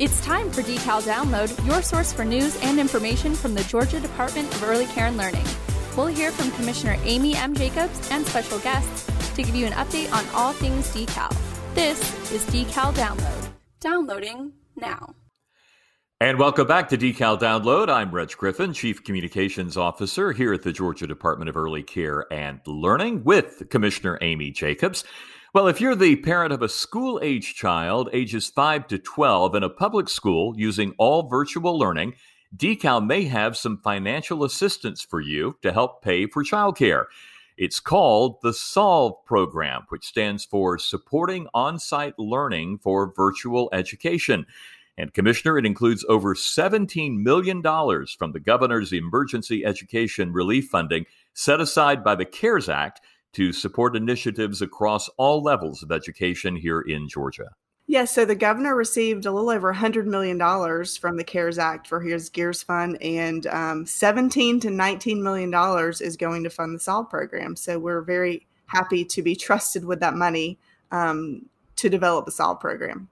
It's time for Decal Download, your source for news and information from the Georgia Department of Early Care and Learning. We'll hear from Commissioner Amy M. Jacobs and special guests to give you an update on all things decal. This is Decal Download. Downloading now. And welcome back to Decal Download. I'm Reg Griffin, Chief Communications Officer here at the Georgia Department of Early Care and Learning with Commissioner Amy Jacobs. Well, if you're the parent of a school age child, ages 5 to 12, in a public school using all virtual learning, Decal may have some financial assistance for you to help pay for childcare. It's called the SOLVE program, which stands for Supporting On Site Learning for Virtual Education. And, Commissioner, it includes over $17 million from the governor's emergency education relief funding set aside by the CARES Act to support initiatives across all levels of education here in Georgia. Yes, so the governor received a little over $100 million from the CARES Act for his GEARS fund, and um, 17 to $19 million is going to fund the SOLVE program. So we're very happy to be trusted with that money um, to develop the SOLVE program.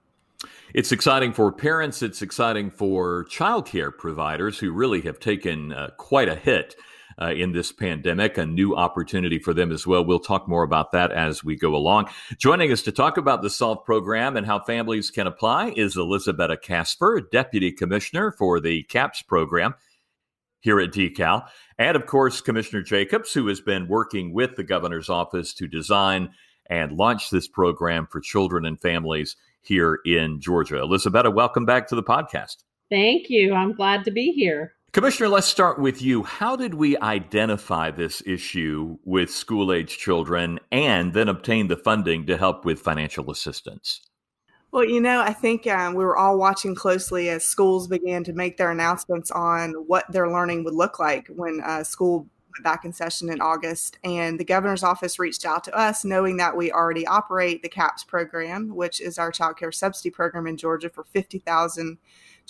It's exciting for parents. It's exciting for childcare providers who really have taken uh, quite a hit uh, in this pandemic, a new opportunity for them as well. We'll talk more about that as we go along. Joining us to talk about the SOLVE program and how families can apply is Elizabeth Casper, Deputy Commissioner for the CAPS program here at Decal. And of course, Commissioner Jacobs, who has been working with the governor's office to design and launch this program for children and families here in Georgia. Elizabeth, welcome back to the podcast. Thank you. I'm glad to be here. Commissioner, let's start with you. How did we identify this issue with school age children and then obtain the funding to help with financial assistance? Well, you know, I think um, we were all watching closely as schools began to make their announcements on what their learning would look like when uh, school went back in session in August. And the governor's office reached out to us, knowing that we already operate the CAPS program, which is our child care subsidy program in Georgia for 50,000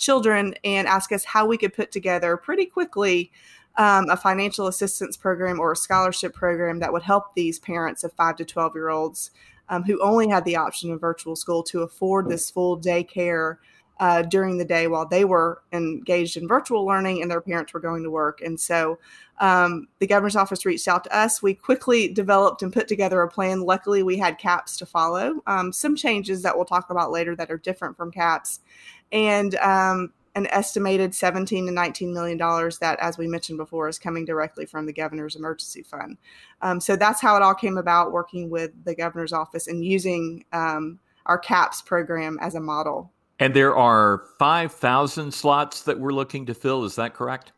children and ask us how we could put together pretty quickly um, a financial assistance program or a scholarship program that would help these parents of 5 to 12 year olds um, who only had the option of virtual school to afford this full day care uh, during the day while they were engaged in virtual learning and their parents were going to work. And so um, the governor's office reached out to us. We quickly developed and put together a plan. Luckily, we had CAPS to follow. Um, some changes that we'll talk about later that are different from CAPS and um, an estimated 17 to 19 million dollars that, as we mentioned before, is coming directly from the governor's emergency fund. Um, so that's how it all came about, working with the governor's office and using um, our CAPS program as a model. And there are 5,000 slots that we're looking to fill. Is that correct?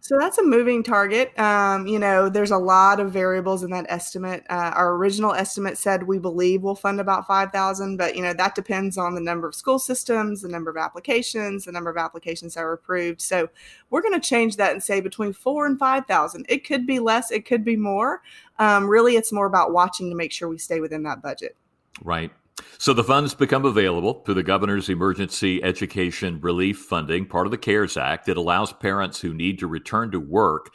So that's a moving target. Um, you know, there's a lot of variables in that estimate. Uh, our original estimate said we believe we'll fund about 5,000, but you know that depends on the number of school systems, the number of applications, the number of applications that are approved. So we're going to change that and say between four and 5,000. It could be less, it could be more. Um, really, it's more about watching to make sure we stay within that budget. Right. So the funds become available through the governor's emergency education relief funding, part of the CARES Act. It allows parents who need to return to work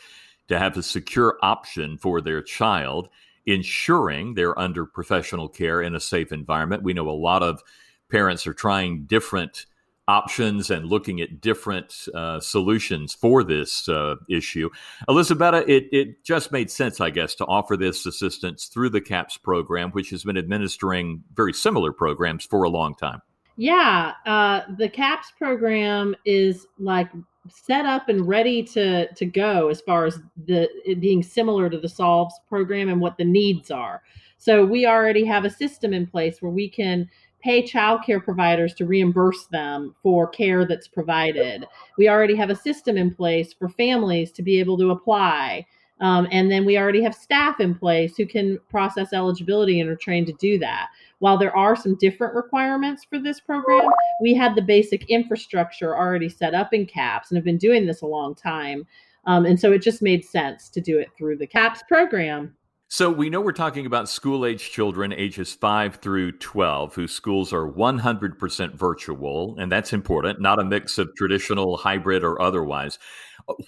to have a secure option for their child, ensuring they're under professional care in a safe environment. We know a lot of parents are trying different options and looking at different uh, solutions for this uh, issue. Elizabeth, it, it just made sense, I guess, to offer this assistance through the CAPS program, which has been administering very similar programs for a long time. Yeah, uh, the CAPS program is like set up and ready to to go as far as the being similar to the Solves program and what the needs are. So we already have a system in place where we can pay child care providers to reimburse them for care that's provided. We already have a system in place for families to be able to apply. Um, and then we already have staff in place who can process eligibility and are trained to do that. While there are some different requirements for this program, we had the basic infrastructure already set up in CAPS and have been doing this a long time. Um, and so it just made sense to do it through the CAPS program. So we know we're talking about school age children ages 5 through 12 whose schools are 100% virtual, and that's important, not a mix of traditional, hybrid, or otherwise.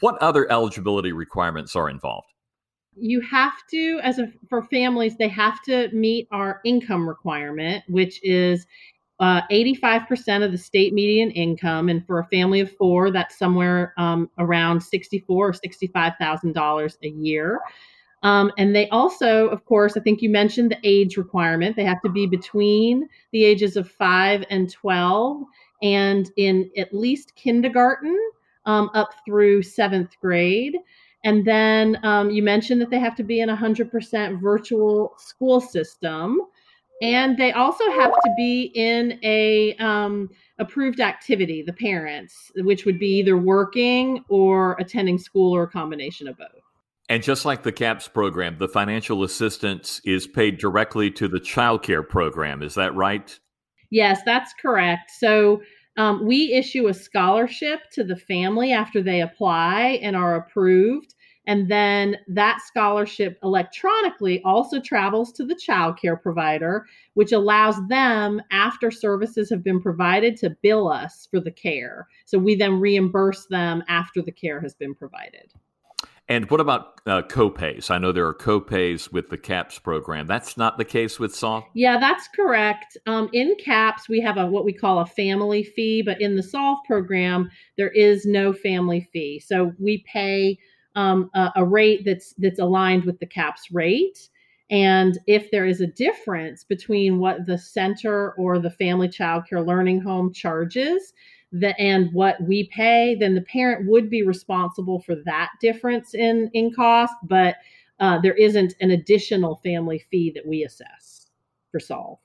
What other eligibility requirements are involved? You have to, as a, for families, they have to meet our income requirement, which is uh, 85% of the state median income, and for a family of four, that's somewhere um, around 64 or 65,000 dollars a year. Um, and they also, of course, I think you mentioned the age requirement. They have to be between the ages of five and 12, and in at least kindergarten um, up through seventh grade. And then um, you mentioned that they have to be in a 100% virtual school system and they also have to be in a um, approved activity the parents which would be either working or attending school or a combination of both and just like the caps program the financial assistance is paid directly to the child care program is that right yes that's correct so um, we issue a scholarship to the family after they apply and are approved and then that scholarship electronically also travels to the child care provider, which allows them, after services have been provided, to bill us for the care. So we then reimburse them after the care has been provided. And what about uh, copays? I know there are copays with the CAPS program. That's not the case with SOLVE? Yeah, that's correct. Um, in CAPS, we have a what we call a family fee, but in the SOLVE program, there is no family fee. So we pay um, a, a rate that's that's aligned with the CAPS rate. And if there is a difference between what the center or the family child care learning home charges the, and what we pay, then the parent would be responsible for that difference in, in cost, but uh, there isn't an additional family fee that we assess for Solve.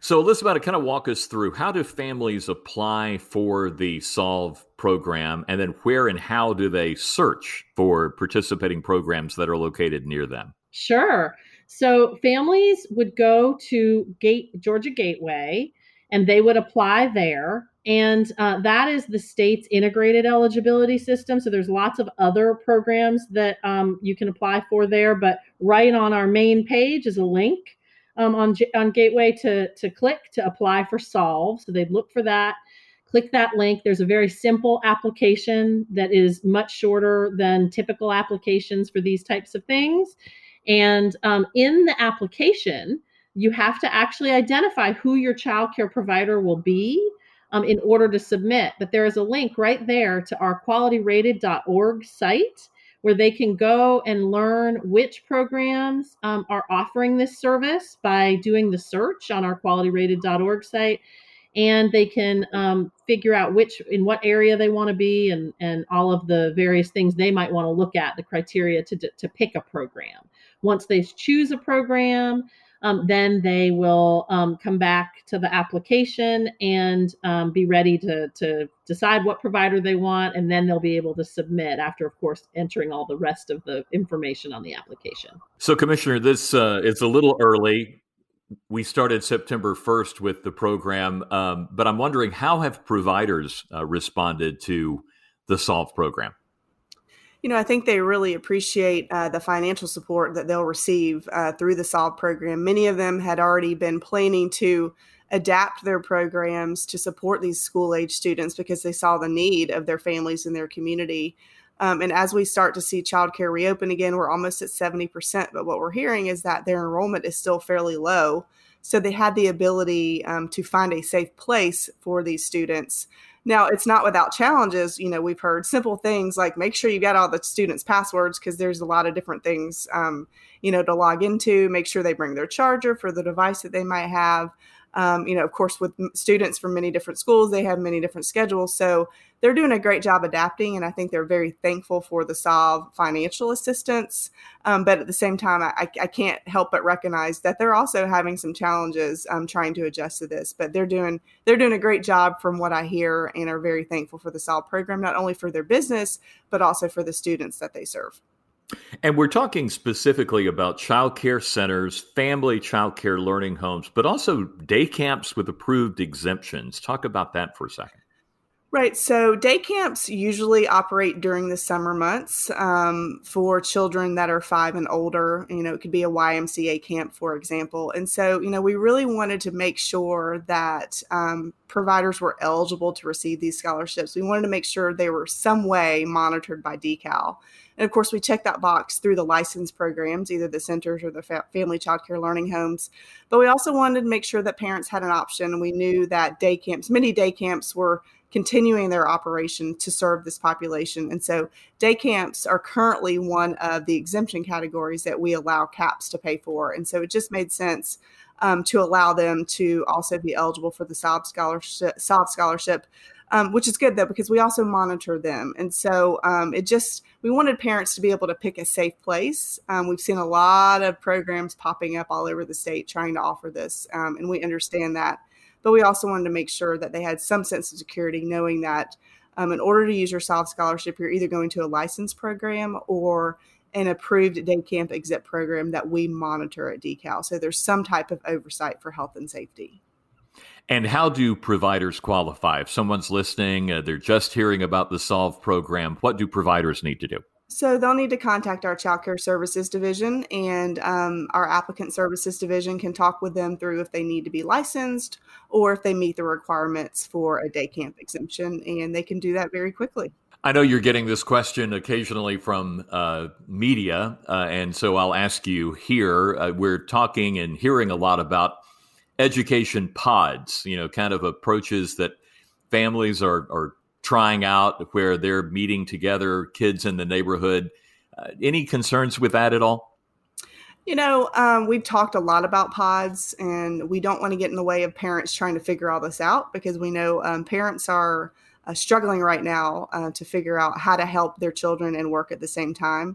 So, Elizabeth, kind of walk us through how do families apply for the Solve program, and then where and how do they search for participating programs that are located near them? Sure. So, families would go to Gate Georgia Gateway, and they would apply there. And uh, that is the state's integrated eligibility system. So there's lots of other programs that um, you can apply for there. But right on our main page is a link um, on on Gateway to to click to apply for Solve. So they'd look for that. Click that link. There's a very simple application that is much shorter than typical applications for these types of things. And um, in the application, you have to actually identify who your child care provider will be um, in order to submit. But there is a link right there to our qualityrated.org site where they can go and learn which programs um, are offering this service by doing the search on our qualityrated.org site and they can um, figure out which in what area they want to be and and all of the various things they might want to look at the criteria to to pick a program once they choose a program um, then they will um, come back to the application and um, be ready to, to decide what provider they want. And then they'll be able to submit after, of course, entering all the rest of the information on the application. So, Commissioner, this uh, it's a little early. We started September 1st with the program, um, but I'm wondering how have providers uh, responded to the SOLVE program? You know, I think they really appreciate uh, the financial support that they'll receive uh, through the SOLVE program. Many of them had already been planning to adapt their programs to support these school age students because they saw the need of their families and their community. Um, and as we start to see childcare reopen again, we're almost at 70%. But what we're hearing is that their enrollment is still fairly low. So they had the ability um, to find a safe place for these students now, it's not without challenges. You know, we've heard simple things like make sure you got all the students' passwords because there's a lot of different things, um, you know, to log into. Make sure they bring their charger for the device that they might have. Um, you know, of course, with students from many different schools, they have many different schedules. So they're doing a great job adapting, and I think they're very thankful for the Solve financial assistance. Um, but at the same time, I, I, can't help but recognize that they're also having some challenges um, trying to adjust to this. But they're doing they're doing a great job from what I hear, and are very thankful for the Solve program, not only for their business but also for the students that they serve. And we're talking specifically about child care centers, family child care learning homes, but also day camps with approved exemptions. Talk about that for a second. Right. So day camps usually operate during the summer months um, for children that are five and older. You know, it could be a YMCA camp, for example. And so, you know, we really wanted to make sure that um, providers were eligible to receive these scholarships. We wanted to make sure they were some way monitored by DECAL. And of course, we check that box through the license programs, either the centers or the fa- family child care learning homes. But we also wanted to make sure that parents had an option. We knew that day camps, many day camps were continuing their operation to serve this population. And so day camps are currently one of the exemption categories that we allow CAPS to pay for. And so it just made sense um, to allow them to also be eligible for the SOLVE scholarship, SOLVE scholarship. Um, which is good though because we also monitor them and so um, it just we wanted parents to be able to pick a safe place um, we've seen a lot of programs popping up all over the state trying to offer this um, and we understand that but we also wanted to make sure that they had some sense of security, knowing that um, in order to use your SOLVE scholarship, you're either going to a licensed program or an approved day camp exit program that we monitor at DECAL. So there's some type of oversight for health and safety. And how do providers qualify? If someone's listening, uh, they're just hearing about the SOLVE program, what do providers need to do? So they'll need to contact our child care services division, and um, our applicant services division can talk with them through if they need to be licensed or if they meet the requirements for a day camp exemption, and they can do that very quickly. I know you're getting this question occasionally from uh, media, uh, and so I'll ask you here. Uh, we're talking and hearing a lot about education pods, you know, kind of approaches that families are, are trying out where they're meeting together, kids in the neighborhood. Uh, any concerns with that at all? You know, um, we've talked a lot about pods, and we don't want to get in the way of parents trying to figure all this out because we know um, parents are uh, struggling right now uh, to figure out how to help their children and work at the same time.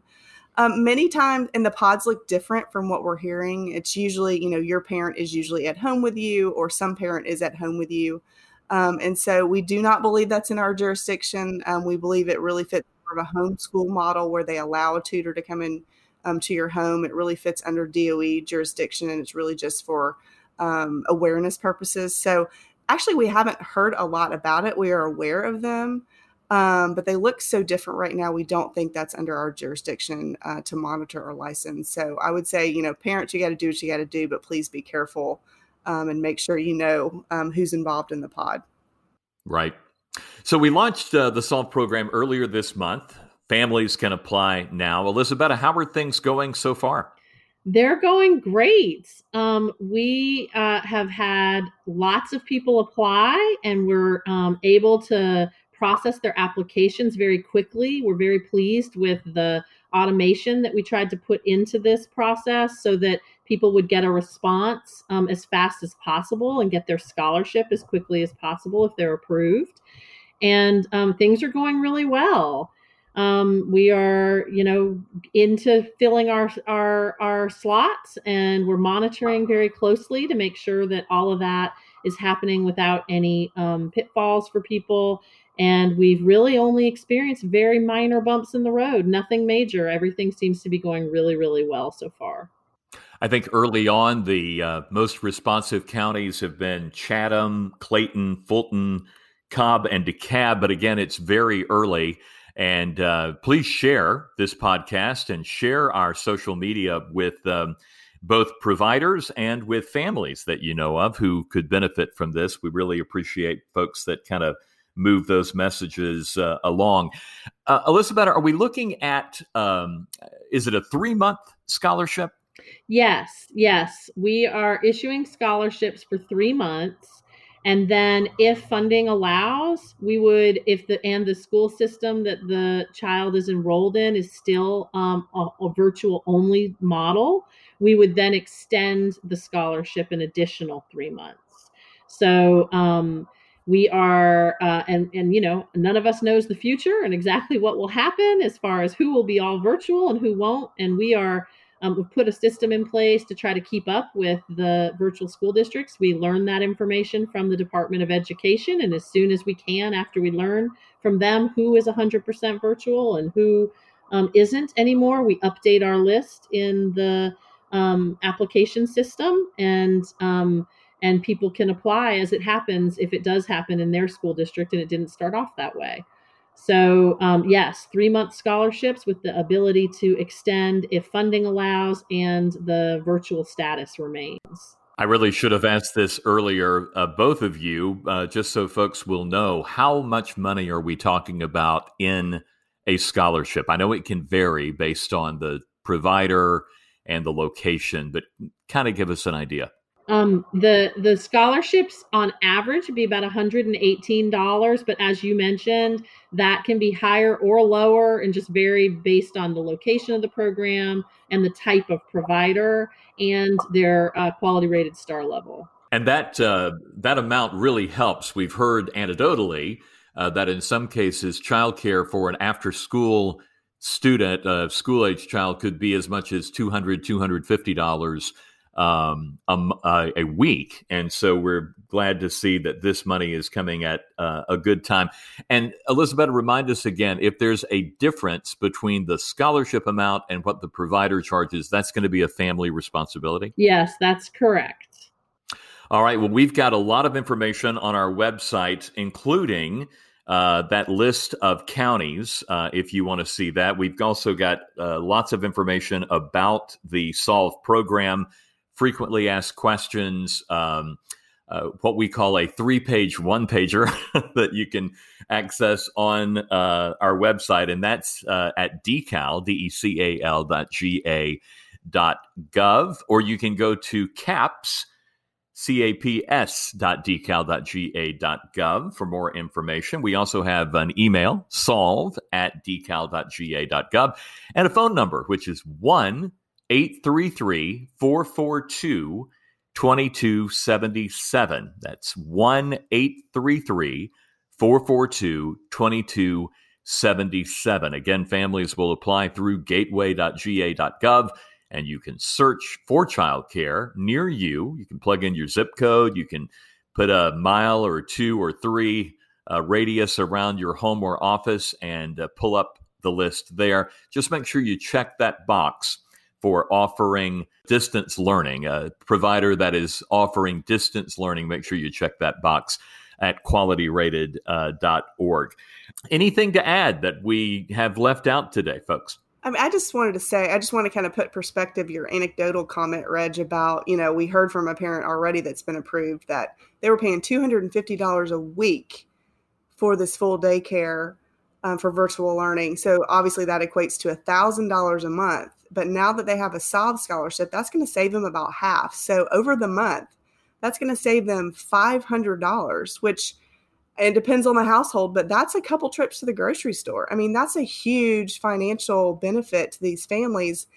Um, many times, and the pods look different from what we're hearing. It's usually, you know, your parent is usually at home with you, or some parent is at home with you. Um, and so we do not believe that's in our jurisdiction. Um, we believe it really fits more of a homeschool model where they allow a tutor to come in um, to your home. It really fits under DOE jurisdiction and it's really just for um, awareness purposes. So actually, we haven't heard a lot about it. We are aware of them. Um, but they look so different right now. We don't think that's under our jurisdiction uh, to monitor or license. So I would say, you know, parents, you got to do what you got to do, but please be careful um, and make sure you know um, who's involved in the pod. Right. So we launched uh, the SOLVE program earlier this month. Families can apply now. Elizabeth, how are things going so far? They're going great. Um, we uh, have had lots of people apply, and we're um, able to process their applications very quickly. We're very pleased with the automation that we tried to put into this process so that people would get a response um, as fast as possible and get their scholarship as quickly as possible if they're approved. And um, things are going really well. Um, we are, you know, into filling our, our our slots, and we're monitoring very closely to make sure that all of that is happening without any um, pitfalls for people. And we've really only experienced very minor bumps in the road, nothing major. Everything seems to be going really, really well so far. I think early on, the uh, most responsive counties have been Chatham, Clayton, Fulton, Cobb, and DeKalb. But again, it's very early. And uh, please share this podcast and share our social media with um, both providers and with families that you know of who could benefit from this. We really appreciate folks that kind of move those messages uh, along. Uh, Elizabeth, are we looking at, um, is it a three month scholarship? Yes, yes. We are issuing scholarships for three months. And then if funding allows, we would, if the, and the school system that the child is enrolled in is still um, a, a virtual only model, we would then extend the scholarship an additional three months. So, um, we are uh, and and you know none of us knows the future and exactly what will happen as far as who will be all virtual and who won't and we are um, we've put a system in place to try to keep up with the virtual school districts. We learn that information from the Department of Education, and as soon as we can, after we learn from them who is 100% virtual and who um, not anymore, we update our list in the um, application system and um, and people can apply as it happens if it does happen in their school district and it didn't start off that way. So, um, yes, three month scholarships with the ability to extend if funding allows and the virtual status remains. I really should have asked this earlier, uh, both of you, uh, just so folks will know how much money are we talking about in a scholarship? I know it can vary based on the provider and the location, but kind of give us an idea. Um, the the scholarships on average would be about $118, but as you mentioned, that can be higher or lower and just vary based on the location of the program and the type of provider and their uh, quality rated star level. And that uh, that amount really helps. We've heard anecdotally uh, that in some cases, childcare for an after school student, a school age child, could be as much as $200, $250 um, a, a, week. And so we're glad to see that this money is coming at uh, a good time. And Elizabeth, remind us again if there's a difference between the scholarship amount and what the provider charges, that's going to be a family responsibility? Yes, that's correct. All right. Well, we've got a lot of information on our website, including uh, that list of counties, uh, if you want to see that. We've also got uh, lots of information about the SOLVE program frequently asked questions, um, uh, what we call a three page one pager that you can access on uh, our website. And that's uh, at decal, D E C A L dot G A dot gov, or you can go to CAPS. CAPS dot decal dot GA dot gov for more information. We also have an email, solve at decal dot GA dot gov, and a phone number, which is 1 833 442 2277. That's 1 833 442 2277. Again, families will apply through gateway.ga.gov and you can search for childcare near you. You can plug in your zip code, you can put a mile or two or three uh, radius around your home or office and uh, pull up the list there. Just make sure you check that box for offering distance learning, a provider that is offering distance learning. Make sure you check that box at qualityrated.org. Uh, Anything to add that we have left out today, folks? I mean, I just wanted to say, I just want to kind of put perspective your anecdotal comment, Reg, about, you know, we heard from a parent already that's been approved that they were paying $250 a week for this full daycare um, for virtual learning. So obviously that equates to $1,000 a month but now that they have a SOLVE scholarship, that's going to save them about half. So over the month, that's going to save them $500, which it depends on the household, but that's a couple trips to the grocery store. I mean, that's a huge financial benefit to these families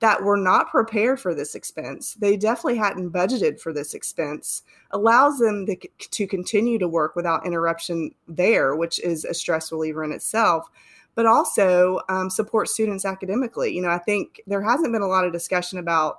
that were not prepared for this expense. They definitely hadn't budgeted for this expense. Allows them to, to continue to work without interruption there, which is a stress reliever in itself but also um, support students academically. You know, I think there hasn't been a lot of discussion about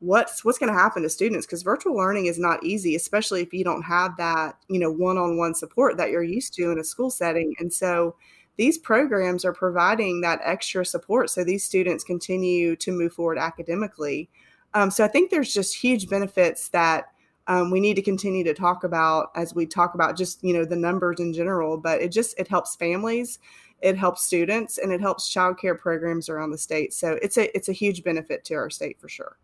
what's what's going to happen to students because virtual learning is not easy, especially if you don't have that you know one-on-one support that you're used to in a school setting. And so these programs are providing that extra support so these students continue to move forward academically. Um, so I think there's just huge benefits that um, we need to continue to talk about as we talk about just you know the numbers in general. But it just it helps families it helps students and it helps childcare programs around the state. So it's a it's a huge benefit to our state for sure.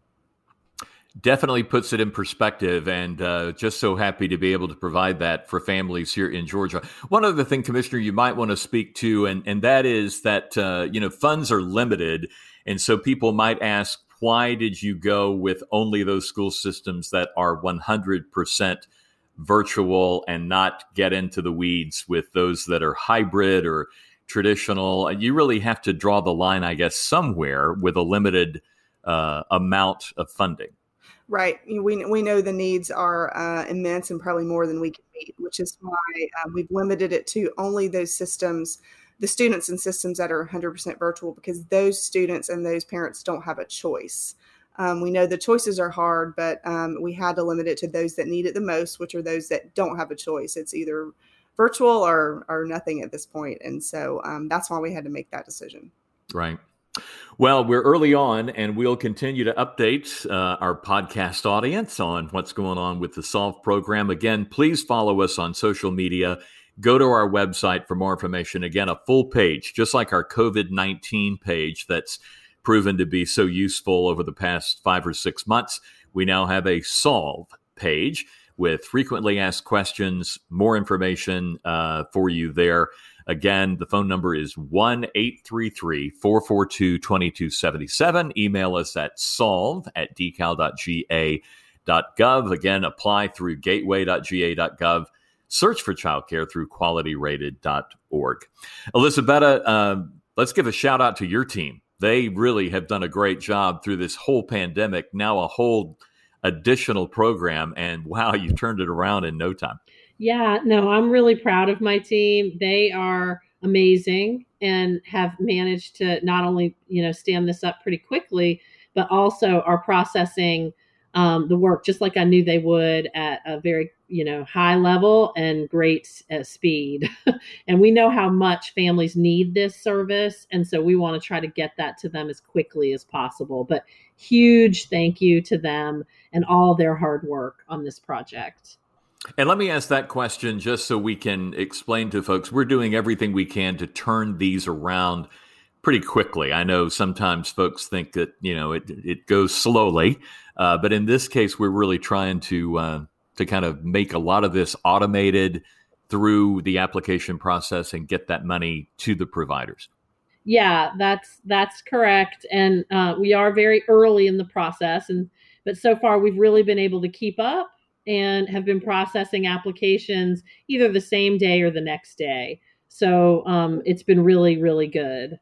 Definitely puts it in perspective, and uh, just so happy to be able to provide that for families here in Georgia. One other thing, Commissioner, you might want to speak to, and and that is that uh, you know funds are limited, and so people might ask, why did you go with only those school systems that are one hundred percent virtual, and not get into the weeds with those that are hybrid or traditional. You really have to draw the line, I guess, somewhere with a limited uh, amount of funding. Right. We, we know the needs are uh, immense and probably more than we can meet, which is why um, we've limited it to only those systems, the students and systems that are 100% virtual, because those students and those parents don't have a choice. Um, we know the choices are hard, but um, we had to limit it to those that need it the most, which are those that don't have a choice. It's either virtual or or nothing at this point, and so um, that's why we had to make that decision. Right. Well, we're early on, and we'll continue to update uh, our podcast audience on what's going on with the Solve program. Again, please follow us on social media. Go to our website for more information. Again, a full page, just like our COVID 19 page that's proven to be so useful over the past five or six months. We now have a Solve page with frequently asked questions, more information uh, for you there. Again, the phone number is 1 833 442 2277. Email us at solve at decal.ga.gov. Again, apply through gateway.ga.gov. Search for childcare through qualityrated.org. Elizabeth, uh, let's give a shout out to your team. They really have done a great job through this whole pandemic. Now, a whole additional program, and wow, you turned it around in no time. Yeah, no, I'm really proud of my team. They are amazing and have managed to not only, you know, stand this up pretty quickly, but also are processing um, the work just like I knew they would at a very, you know, high level and great uh, speed. and we know how much families need this service. And so we want to try to get that to them as quickly as possible. But huge thank you to them and all their hard work on this project. And let me ask that question just so we can explain to folks we're doing everything we can to turn these around pretty quickly. I know sometimes folks think that, you know, it, it goes slowly, uh, but in this case, we're really trying to, uh, to kind of make a lot of this automated through the application process and get that money to the providers. Yeah, that's that's correct, and uh, we are very early in the process, and but so far we've really been able to keep up and have been processing applications either the same day or the next day. So um, it's been really, really good.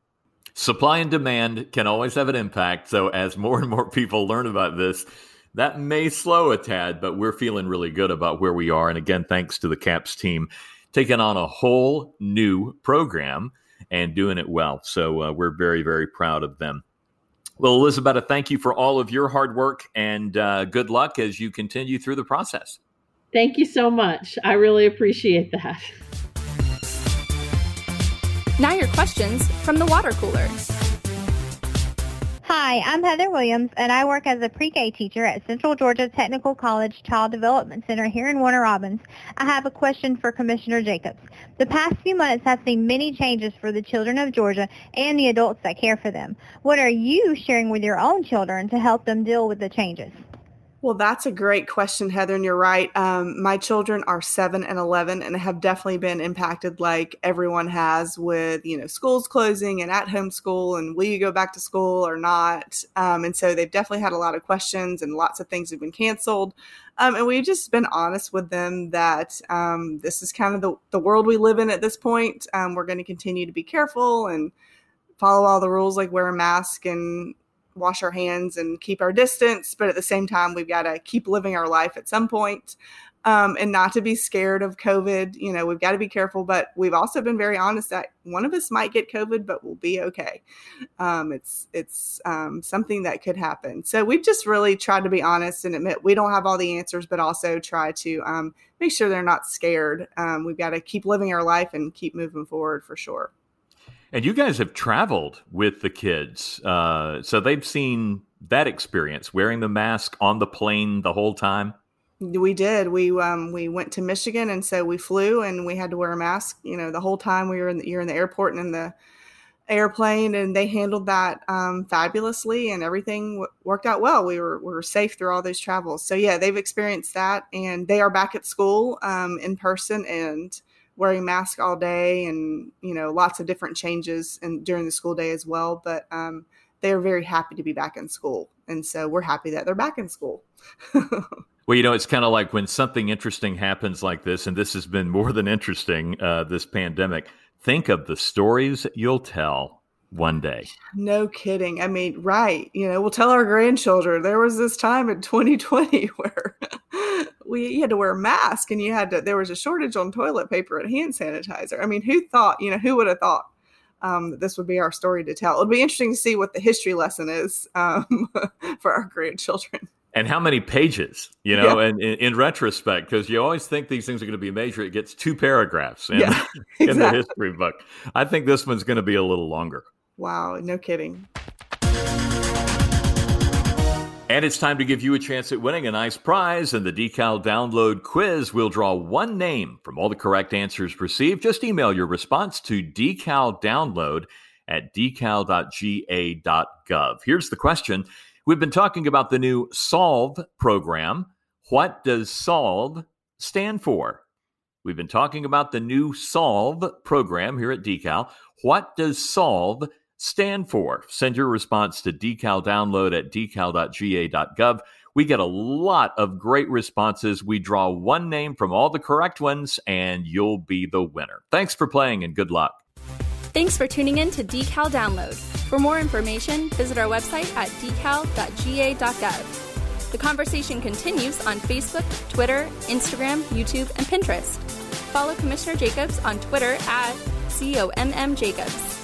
Supply and demand can always have an impact. So as more and more people learn about this, that may slow a tad, but we're feeling really good about where we are. And again, thanks to the CAPS team taking on a whole new program and doing it well. So uh, we're very, very proud of them. Well, Elizabeth, thank you for all of your hard work and uh, good luck as you continue through the process. Thank you so much. I really appreciate that. Now, your questions from the water cooler. Hi, I'm Heather Williams, and I work as a pre-K teacher at Central Georgia Technical College Child Development Center here in Warner Robins. I have a question for Commissioner Jacobs. The past few months have seen many changes for the children of Georgia and the adults that care for them. What are you sharing with your own children to help them deal with the changes? Well, that's a great question, Heather, and you're right. Um, my children are seven and 11 and have definitely been impacted like everyone has with, you know, schools closing and at home school and will you go back to school or not? Um, and so they've definitely had a lot of questions and lots of things have been canceled. Um, and we've just been honest with them that um, this is kind of the, the world we live in at this point. Um, we're going to continue to be careful and follow all the rules like wear a mask and wash our hands and keep our distance, but at the same time, we've got to keep living our life at some point, um, and not to be scared of COVID. You know, we've got to be careful, but we've also been very honest that one of us might get COVID, but we'll be okay. Um, it's it's um, something that could happen. So we've just really tried to be honest and admit we don't have all the answers, but also try to um, make sure they're not scared. Um, we've got to keep living our life and keep moving forward for sure. And you guys have traveled with the kids. Uh, so they've seen that experience wearing the mask on the plane the whole time. We did. We um, we went to Michigan, and so we flew, and we had to wear a mask. You know, the whole time we were in the, you're in the airport and in the airplane, and they handled that um, fabulously, and everything w- worked out well. We were we were safe through all those travels. So yeah, they've experienced that, and they are back at school um, in person, and wearing masks all day and you know lots of different changes and during the school day as well but um, they're very happy to be back in school. And so we're happy that they're back in school. Well you know it's kind of like when something interesting happens like this and this has been more than interesting uh, this pandemic think of the stories you'll tell one day. No kidding. I mean, right. You know, we'll tell our grandchildren there was this time in 2020 where we you had to wear a mask and you had to there was a shortage on toilet paper and hand sanitizer. I mean, who thought, you know, who would have thought um, that this would be our story to tell? It'll be interesting to see what the history lesson is um, for our grandchildren. And how many pages, you know, yeah. and in, in retrospect, because you always think these things are going to be major. It gets two paragraphs in, yeah, exactly. in the history book. I think this one's going to be a little longer. Wow, no kidding. And it's time to give you a chance at winning a nice prize in the Decal Download Quiz. We'll draw one name from all the correct answers received. Just email your response to decaldownload at decal.ga.gov. Here's the question. We've been talking about the new SOLVE program. What does SOLVE stand for? We've been talking about the new SOLVE program here at Decal. What does SOLVE stand for? Send your response to decal download at decal.ga.gov. We get a lot of great responses. We draw one name from all the correct ones, and you'll be the winner. Thanks for playing and good luck. Thanks for tuning in to Decal Download. For more information, visit our website at decal.ga.gov. The conversation continues on Facebook, Twitter, Instagram, YouTube, and Pinterest. Follow Commissioner Jacobs on Twitter at COMM Jacobs.